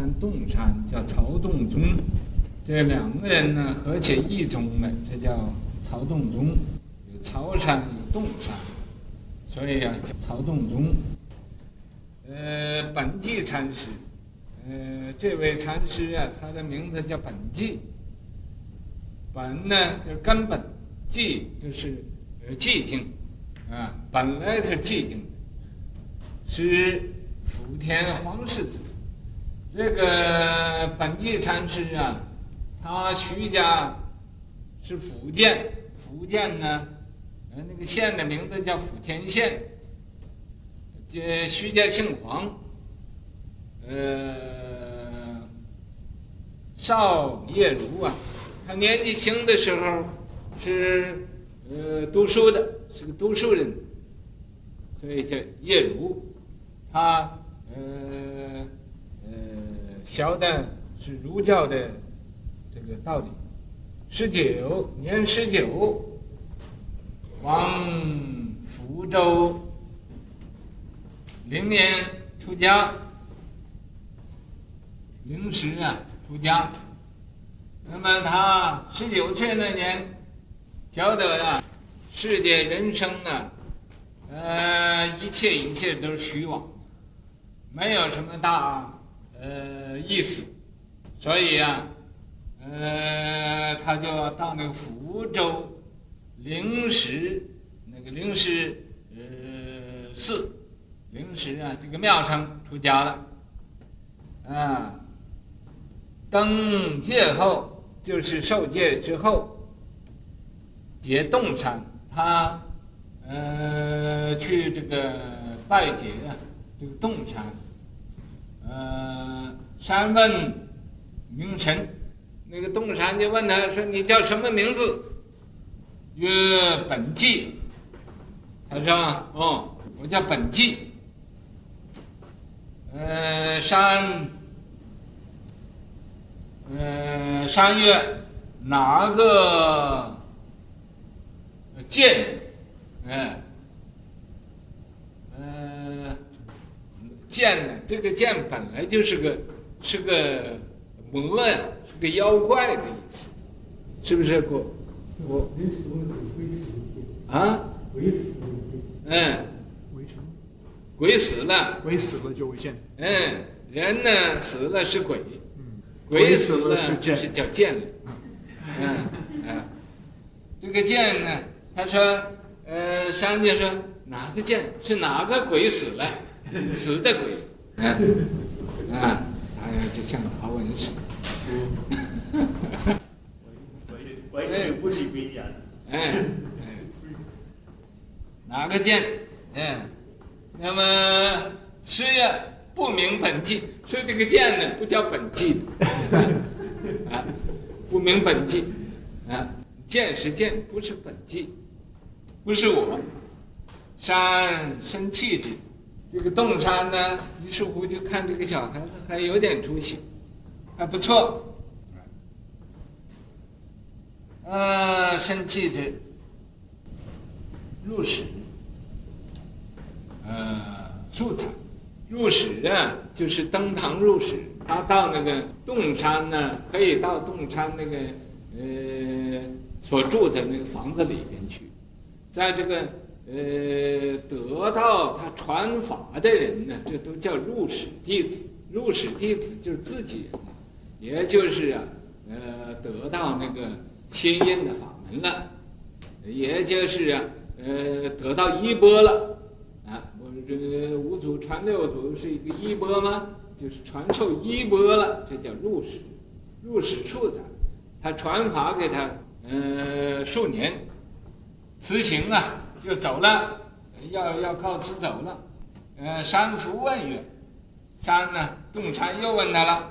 山洞山，叫曹洞宗。这两个人呢，合起一宗来，这叫曹洞宗。有曹山，有洞山，所以啊，叫曹洞宗。呃，本济禅师，呃，这位禅师啊，他的名字叫本济。本呢，就是根本；寂就是寂静。啊，本来是寂静的，是福田皇室子。这个本济禅师啊，他徐家是福建，福建呢，呃，那个县的名字叫福田县。这徐家姓黄，呃，少叶如啊，他年纪轻的时候是呃读书的。是个读书人，所以叫叶如。他呃学的是儒教的这个道理。十九年十九，往福州零年出家，零时啊出家。那么他十九岁那年，晓得啊。世界人生呢，呃，一切一切都是虚妄，没有什么大呃意思，所以啊，呃，他就要到那个福州灵石那个灵石呃寺。灵石啊这个庙上出家了，啊，登戒后就是受戒之后，结洞山。他，呃，去这个拜结啊，这个洞山，呃，山问名臣，那个洞山就问他说：“你叫什么名字？”曰：“本纪。”他说：“哦，我叫本纪。”呃，山，呃，山曰：“哪个？”剑，哎，呃，剑呢？这个剑本来就是个是个魔呀，是个妖怪的意思，是不是？我我啊？鬼死嗯，鬼死了，鬼死了就为剑。嗯，人呢死了是鬼，鬼死了是就是叫剑了。嗯嗯，这个剑呢？他说：“呃，商家说哪个剑是哪个鬼死了，死的鬼，啊，啊，哎呀，就像达文似的。鬼鬼不是鬼呀？哎，哪个剑？嗯，那么师爷不明本际，说这个剑呢不叫本际的，啊，不明本际，啊，剑是剑，不是本际。”不是我，山生气质，这个洞山呢，于是乎就看这个小孩子还有点出息，还不错，呃，生气质，入室，呃，素材，入室啊，就是登堂入室，他到那个洞山呢，可以到洞山那个呃所住的那个房子里边去。在这个呃得到他传法的人呢，这都叫入室弟子。入室弟子就是自己人，也就是啊呃得到那个心印的法门了，也就是啊呃得到衣钵了啊。我这个五祖传六祖是一个衣钵吗？就是传授衣钵了，这叫入室。入室处的，他传法给他呃数年。辞行啊，就走了，要要告辞走了。呃，山福问曰：“山呢？洞山又问他了，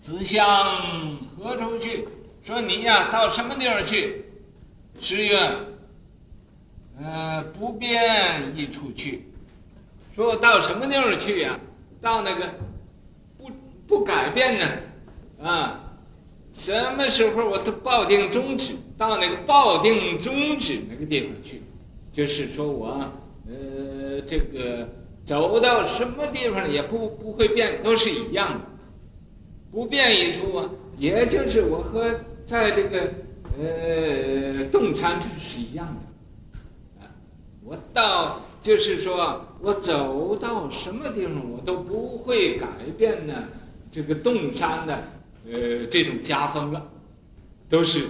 子向何处去？说你呀，到什么地方去？”师曰：“呃，不变一处去。说我到什么地方去呀？到那个不不改变呢？啊。”什么时候我都抱定宗旨，到那个抱定宗旨那个地方去，就是说我，呃，这个走到什么地方也不不会变，都是一样的，不变一处啊，也就是我和在这个呃洞山是一样的，啊，我到就是说我走到什么地方，我都不会改变呢这个洞山的呃这种家风了，都是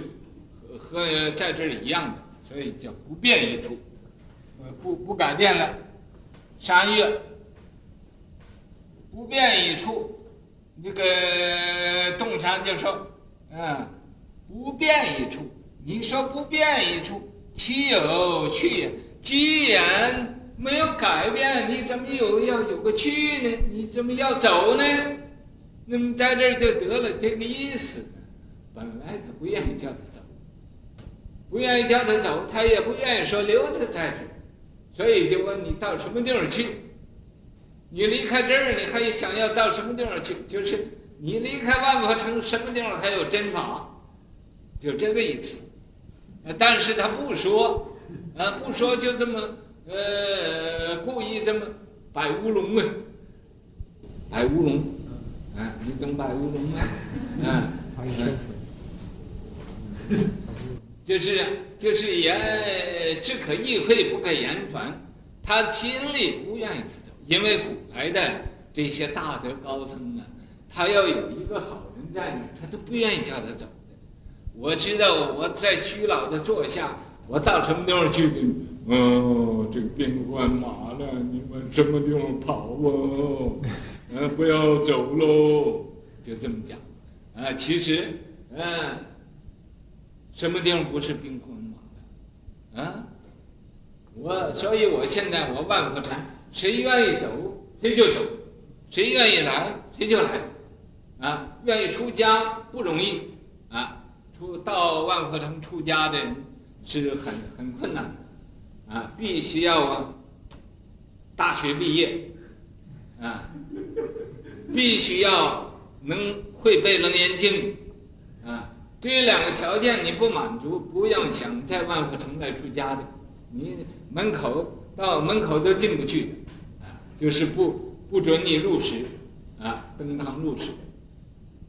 和和在这里一样的，所以叫不变一处，不不改变了，山岳不变一处。这个 洞山就说：“嗯，不变一处。你说不变一处，岂有去也？既然没有改变，你怎么有要有个去呢？你怎么要走呢？那么在这儿就得了这个意思。本来他不愿意叫他走，不愿意叫他走，他也不愿意说留他在这儿，所以就问你到什么地方去。”你离开这儿，你还想要到什么地方去？就是你离开万佛城，什么地方还有真法？就这个意思。但是他不说，呃，不说就这么，呃，故意这么摆乌龙啊，摆乌龙，啊，你懂摆乌龙吗？啊，就是就是言只可意会，不可言传。他心里不愿意走。因为古来的这些大德高僧啊，他要有一个好人在那，他都不愿意叫他走的。我知道我在虚老的座下，我到什么地方去？哦，这个兵荒马乱，你们什么地方跑哦？嗯、不要走喽，就这么讲。啊，其实，嗯、什么地方不是兵荒？啊，我，所以我现在我万佛禅。谁愿意走，谁就走；谁愿意来，谁就来。啊，愿意出家不容易。啊，出到万佛城出家的人是很很困难。的，啊，必须要啊，大学毕业，啊，必须要能会背楞严经，这两个条件你不满足，不要想在万佛城来出家的，你门口到门口都进不去。啊就是不不准你入室，啊，登堂入室，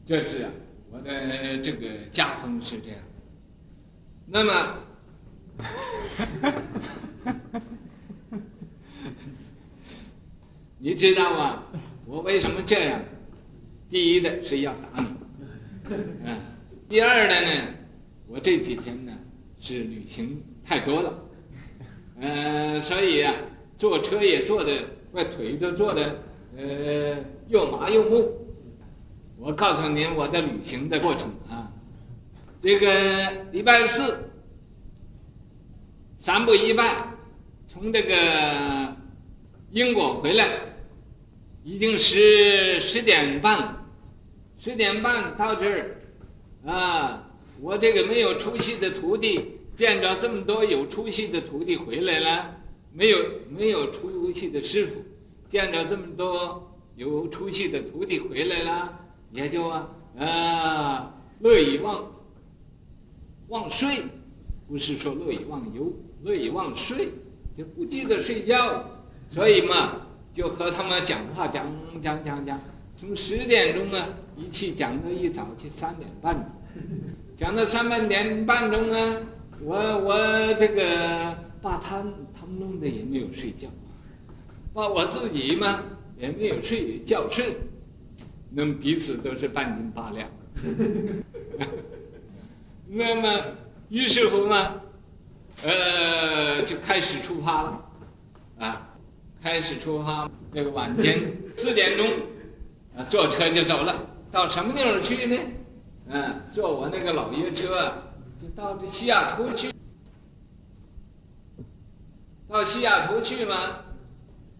这是啊，我的这个家风是这样的。那么，你知道吗？我为什么这样？第一的是要打你，啊，第二的呢，我这几天呢是旅行太多了，呃，所以啊，坐车也坐的。我腿都坐的，呃，又麻又木。我告诉您我的旅行的过程啊，这个礼拜四三步一拜，从这个英国回来，已经十十点半了，十点半到这儿，啊，我这个没有出息的徒弟见着这么多有出息的徒弟回来了。没有没有出息的师傅，见着这么多有出息的徒弟回来了，也就啊啊乐以忘忘睡，不是说乐以忘忧，乐以忘睡，就不记得睡觉，所以嘛，就和他们讲话讲讲讲讲，从十点钟啊一起讲到一早起三点半，讲到三半点半钟啊，我我这个把他他们。弄得也没有睡觉，把我自己嘛也没有睡觉睡，那么彼此都是半斤八两。那么于是乎嘛，呃，就开始出发了，啊，开始出发，这个晚间四点钟，啊，坐车就走了，到什么地方去呢？嗯、坐我那个老爷车，就到这西雅图去。到西雅图去吗？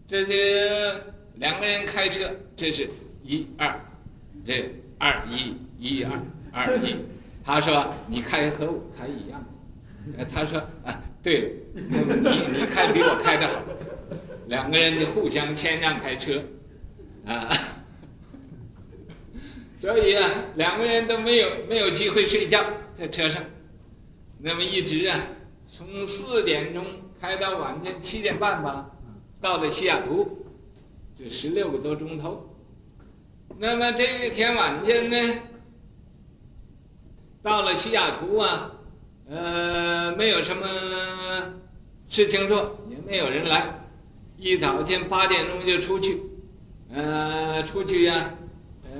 这些两个人开车，这是一二，这二一一二二一。他说你开和我开一样，他说啊对，你你开比我开的好，两个人就互相谦让开车，啊，所以啊两个人都没有没有机会睡觉在车上，那么一直啊从四点钟。开到晚间七点半吧，到了西雅图，就十六个多钟头。那么这一天晚间呢，到了西雅图啊，呃，没有什么事情做，也没有人来，一早前八点钟就出去，呃，出去呀、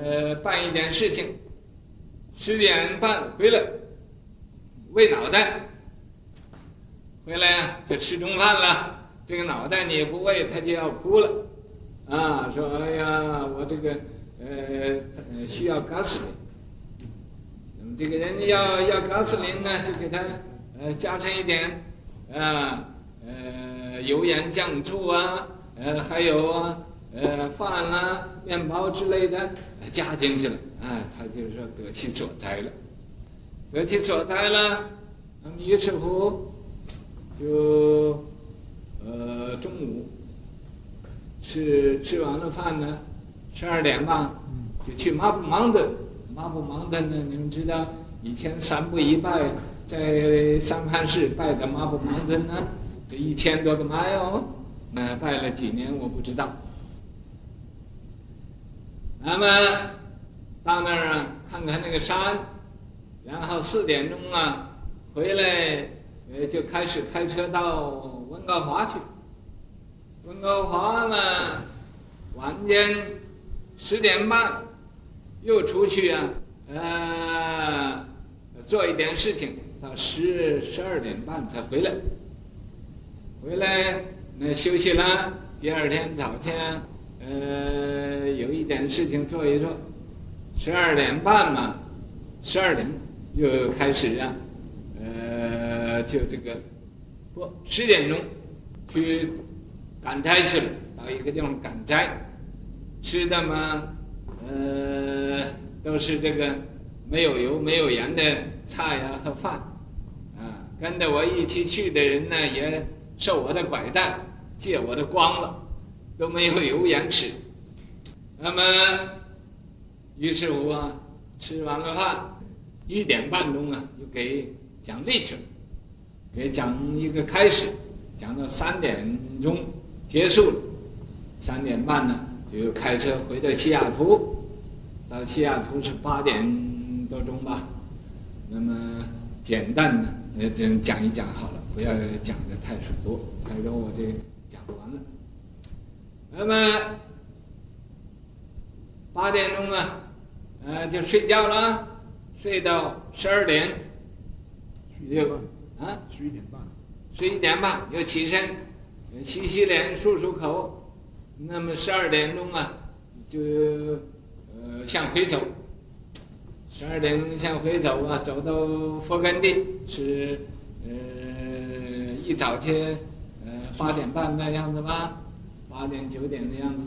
呃，办一点事情，十点半回来，喂脑袋，回来呀就吃中饭了。这个脑袋你不喂，他就要哭了，啊，说哎呀，我这个呃需要嘎斯林，那么这个人要要嘎斯林呢，就给他呃加上一点啊呃油盐酱醋啊，呃还有啊呃饭啊面包之类的加进去了，啊，他就说得其所哉了，得其所哉了，那么于是乎就。呃，中午吃吃完了饭呢，十二点半就去马布芒登。马布芒登呢，你们知道以前三步一拜在三藩市拜的马布芒登呢，这一千多个迈哦，那拜了几年我不知道。那么到那儿啊，看看那个山，然后四点钟啊回来，呃，就开始开车到。温哥华去，温哥华嘛，晚间十点半又出去啊，呃，做一点事情，到十十二点半才回来。回来那休息了，第二天早晨，呃，有一点事情做一做，十二点半嘛，十二点又开始啊，呃，就这个。不，十点钟去赶斋去了，到一个地方赶斋，吃的嘛，呃，都是这个没有油、没有盐的菜呀和饭，啊，跟着我一起去的人呢，也受我的拐带，借我的光了，都没有油盐吃。那么，于是乎啊，吃完了饭，一点半钟啊，就给讲历史。给讲一个开始，讲到三点钟结束了，三点半呢就开车回到西雅图，到西雅图是八点多钟吧。那么简单的呃，讲讲一讲好了，不要讲的太多，太多我这讲完了。那么八点钟啊，呃就睡觉了，睡到十二点，六。啊，十一点半，十一点半又起身，洗洗脸、漱漱口，那么十二点钟啊，就呃向回走。十二点钟向回走啊，走到佛根地是呃一早去呃八点半那样子吧，八点九点的样子。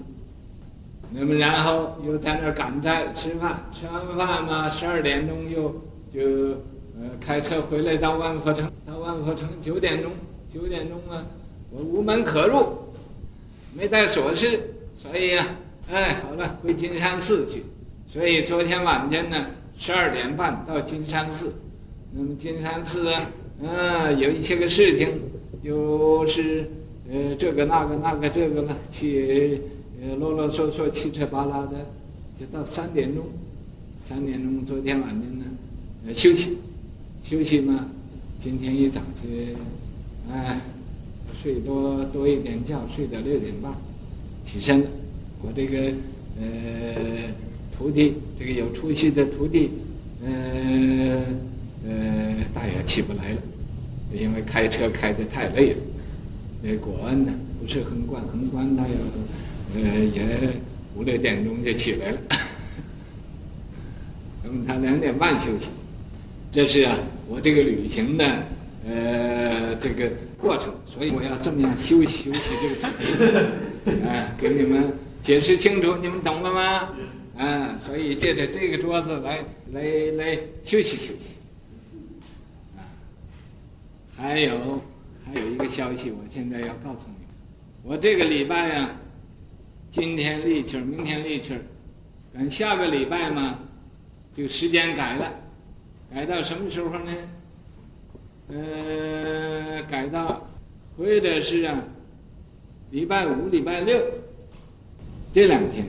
那么然后又在那儿赶在吃饭，吃完饭嘛，十二点钟又就。呃，开车回来到万佛城，到万佛城九点钟，九点钟啊，我无门可入，没带锁匙，所以、啊，哎，好了，回金山寺去。所以昨天晚间呢，十二点半到金山寺。那么金山寺啊，嗯，有一些个事情，又是呃这个那个那个这个了，去呃啰啰嗦嗦七扯八拉的，就到三点钟，三点钟昨天晚上呢，呃休息。休息嘛，今天一早去，哎，睡多多一点觉，睡到六点半，起身了。我这个呃徒弟，这个有出息的徒弟，呃呃，大爷起不来了，因为开车开的太累了。那国恩呢，不是横贯，横贯他要呃也五六点钟就起来了，那么他两点半休息。这是啊，我这个旅行的呃这个过程，所以我要这么样休息休息这个主题，啊，给你们解释清楚，你们懂了吗？啊，所以借着这个桌子来来来休息休息。啊，还有还有一个消息，我现在要告诉你，我这个礼拜啊，今天立气儿，明天立气儿，等下个礼拜嘛，就时间改了。改到什么时候呢？呃，改到，或者是啊，礼拜五、礼拜六这两天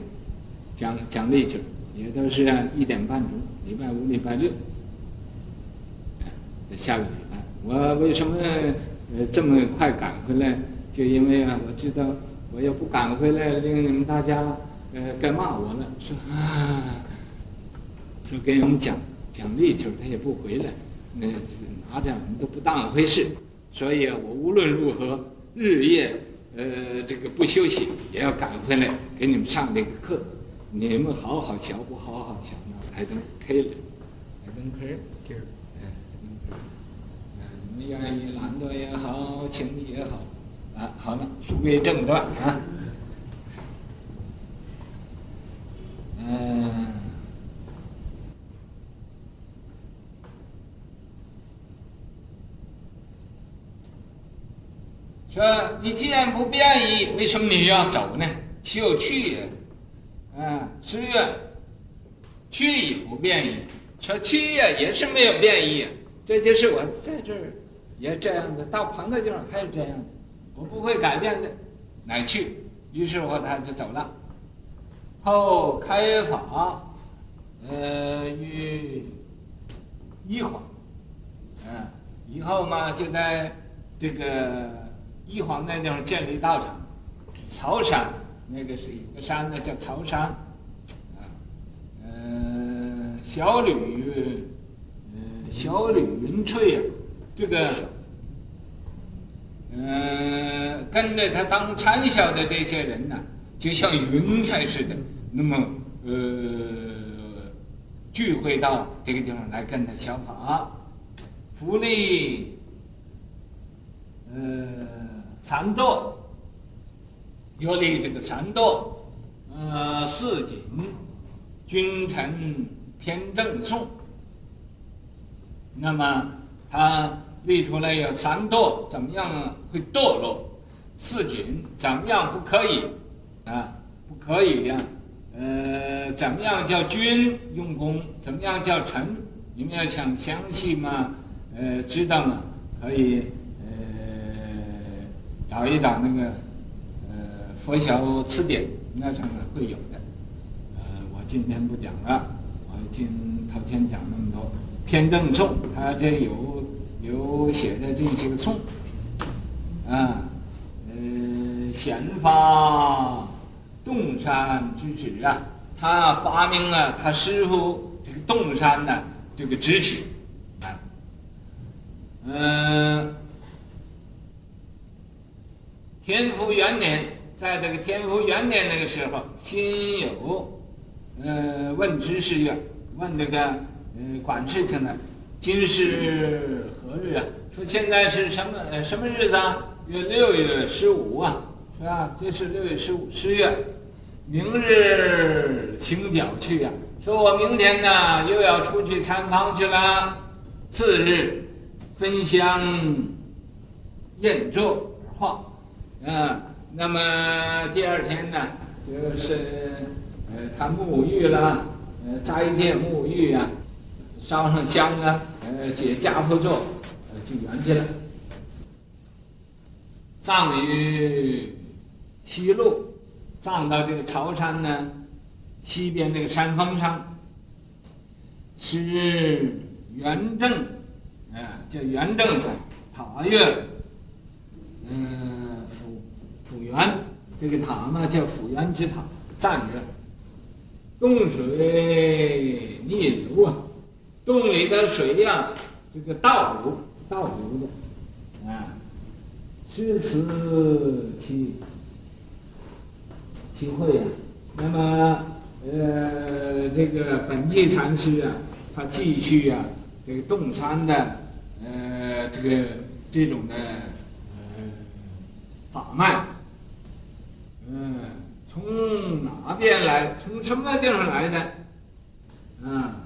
讲讲历史。也都是啊一点半钟，礼拜五、礼拜六，下个礼拜。我为什么呃这么快赶回来？就因为啊，我知道我要不赶回来，令你们大家呃该骂我了，说啊，说给我们讲讲力气，他也不回来，那拿着我们都不当回事。所以啊，我无论如何日夜呃这个不休息，也要赶回来给你们上这个课。你们好好学，不好好学，那还能开了，还能开，开，哎，还能开。嗯，你愿意懒惰也好，轻易也好，啊，好了，书归正传啊。嗯，说你既然不变异，为什么你要走呢？休去呀。啊，十月去也不变异，说去呀也是没有变异，这就是我在这儿也这样的，到朋友地方还是这样的，我不会改变的，乃去。于是乎他就走了。后开法，呃，于一晃，啊，以后嘛就在这个一晃那地方建立道场，曹山。那个是一个山呢，叫曹山，啊，呃，小吕，呃，小吕云翠啊，这个，呃，跟着他当参校的这些人呢，就像云彩似的，那么呃，聚会到这个地方来跟他学法，福利，呃，三座。又立这个三座，呃，四景，君臣天正颂。那么他立出来有三堕，怎么样会堕落？四景怎么样不可以？啊，不可以呀、呃，怎么样叫君用功？怎么样叫臣？你们要想详细嘛，呃，知道嘛，可以呃找一找那个呃。佛晓词典那上面会有的，呃，我今天不讲了。我今头先讲那么多偏正颂，他这有有写的这些个颂，啊，呃，显发洞山之旨啊，他发明了他师傅这个洞山的这个直曲，啊，嗯、天福元年。在这个天福元年那个时候，辛酉，呃，问知事曰，问这个呃管事情的，今是何日啊？说现在是什么呃什么日子啊？约六月十五啊，是吧？这是六月十五，十月，明日行脚去呀、啊。说我明天呢又要出去参访去了，次日分香宴坐而化，啊。那么第二天呢，就是呃，他沐浴了，呃，斋戒沐浴啊，烧上香啊，呃，解跏趺坐，呃，就圆寂了。葬于西路，葬到这个曹山呢西边那个山峰上，是元正，啊、呃，叫元正才塔月，嗯、呃。府元，这个塔呢叫府元之塔，赞曰：洞水逆流啊，洞里的水呀、这个倒流，倒流的，啊，诗词其其会啊。那么，呃，这个本地禅师啊，他继续啊，这个洞山的，呃，这个这种的，呃，法脉。嗯，从哪边来？从什么地方来的？啊，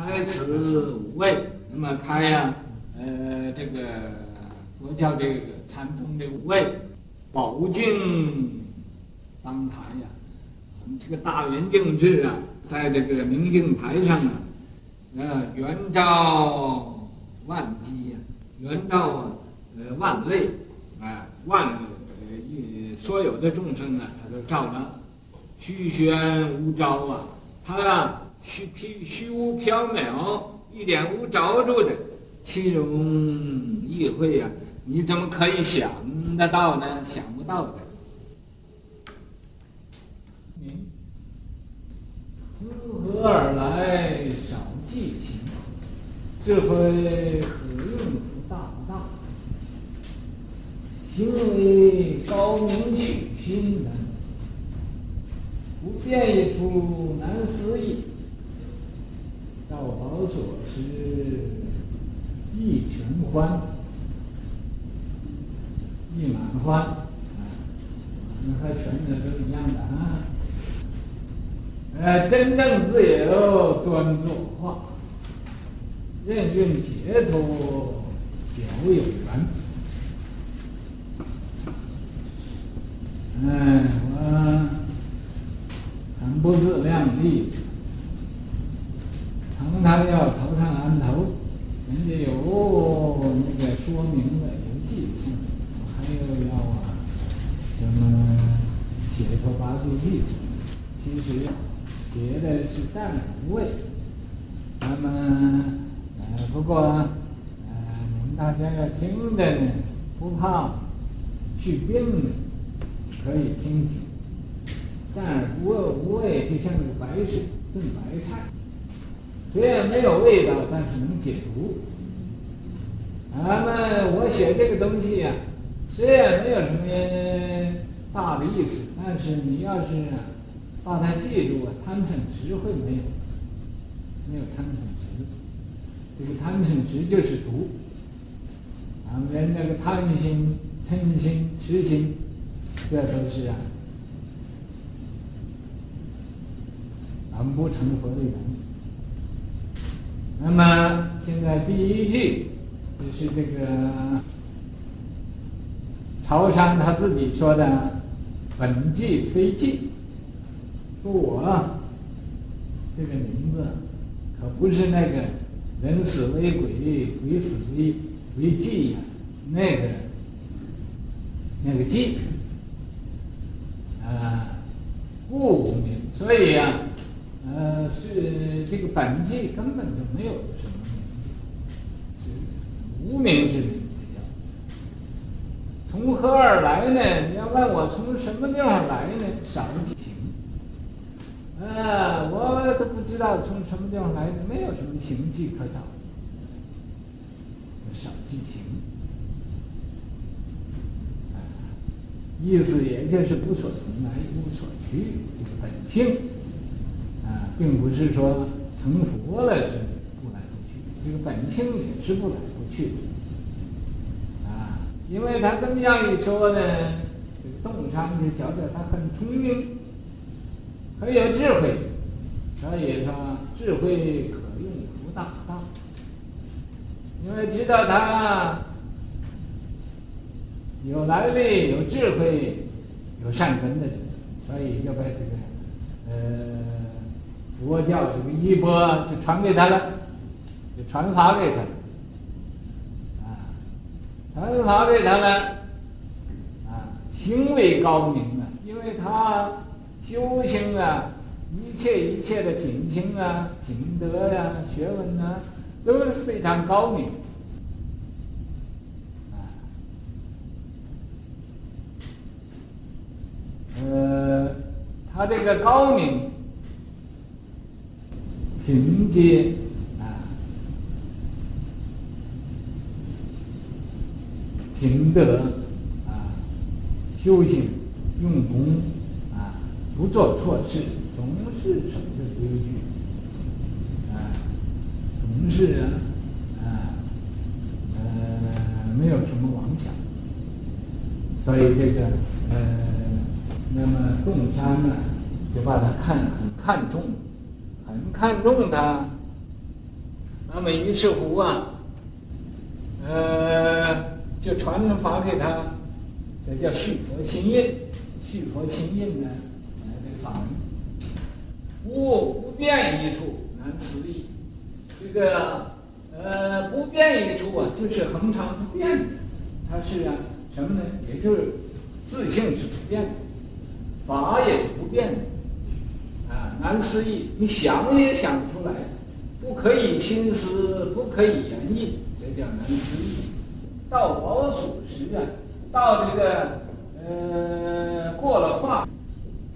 开此五位，那么开呀、呃，这个佛教这个禅宗的五位，宝镜当台呀，这个大圆镜智啊，在这个明镜台上啊，呃，圆照万机呀，圆照啊，呃，万类。哎，万呃，所有的众生呢，他都照着，虚玄无招啊，它啊虚虚虚无缥缈，一点无着住的，其中意会呀，你怎么可以想得到呢？想不到的。从何而来？少记行，智慧何用大不大？行为高明取心难，不变一处难思议。道宝所施益全欢，一满欢啊，那和全的都一样的啊。呃，真正自由端坐化，任运解脱久有缘。哎，我很不自量力，他要头上安头，人家有那个说明的有记性，还有要啊什么写头八句偈，其实写的是淡无味。那么呃，不过呃，你们大家要听着呢，不怕去病的。可以听听，淡而无味，无味就像那个白水炖白菜，虽然没有味道，但是能解毒。那么我写这个东西呀、啊，虽然没有什么大的意思，但是你要是把它记住啊，贪嗔痴会没有，没有贪嗔痴，这个贪嗔痴就是毒。啊人那个贪心、嗔心、痴心。这都是啊，俺不成佛的原因。那么现在第一句就是这个曹山他自己说的“本寂非寂”，说我这个名字可不是那个人死为鬼，鬼死为为寂呀，那个那个寂。啊，故无名，所以呀、啊，呃，是这个本寂根本就没有什么名，是无名之名叫。从何而来呢？你要问我从什么地方来呢？少记行。啊，我都不知道从什么地方来的，没有什么行迹可找。少记行。意思也就是无所从来，无所去，这个本性，并不是说成佛了是，这个本性也是不来不去的啊。因为他这么样一说呢，这个洞山就觉得他很聪明，很有智慧，所以说智慧可用夫大不大，因为知道他。有来历、有智慧、有善根的人，所以就把这个呃佛教这个衣钵就传给他了，传法给他了，啊，传法给他们，啊，行为高明啊，因为他修行啊，一切一切的品行啊、品德呀、学问啊，都是非常高明。呃，他这个高明、凭借啊、品德啊、修行、用功啊，不做错事，总是守着规矩啊，总是啊啊呃没有什么妄想，所以这个呃。那么洞山呢，就把他看很看重，很看重他。那么于是乎啊，呃，就传法给他，这叫续佛心印，续佛心印呢，来这法门，不不变一处难思议。这个呃不变一处啊，就是恒常不变的，它是啊什么呢？也就是自性是不变的。法也是不变的，啊，难思议，你想也想不出来，不可以心思，不可以言议，这叫难思议。到保守时啊，到这个呃过了化，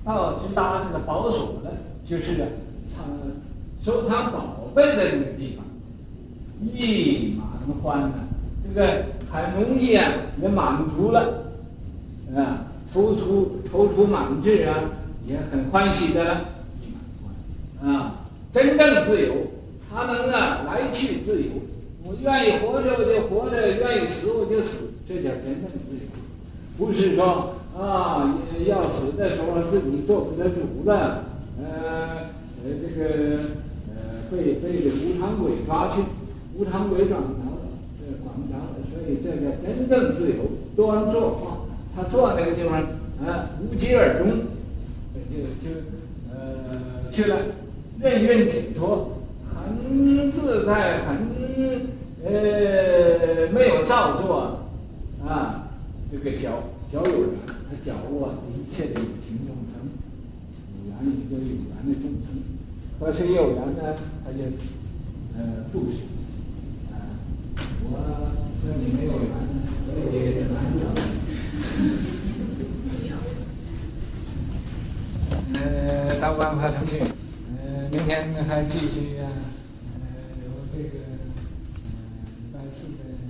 到直达这个保守了，就是藏收藏宝贝的那个地方，意满欢呐，这个很容易啊也满足了，啊，踌躇踌躇满志啊，也很欢喜的了，意满欢啊，真正自由，他能啊来去自由。我愿意活着我就活着，愿意死我就死，这叫真正的自由。不是说啊，要死的时候自己做不得主了，呃，呃，这个呃被被这无常鬼抓去，无常鬼抓着了，这管不着了。所以这叫真正自由。端坐啊，他坐那个地方啊，无疾而终，就就呃去了，任运解脱，很自在，很。啊，这个脚脚有缘，他脚握一切的有情众生，有缘一个有缘的众生，和谁有缘呢？他就呃度世，啊，我和你没有缘，所以也难了。呃，道观和腾讯，呃，明天还继续啊。是的，应该相对能力，嗯，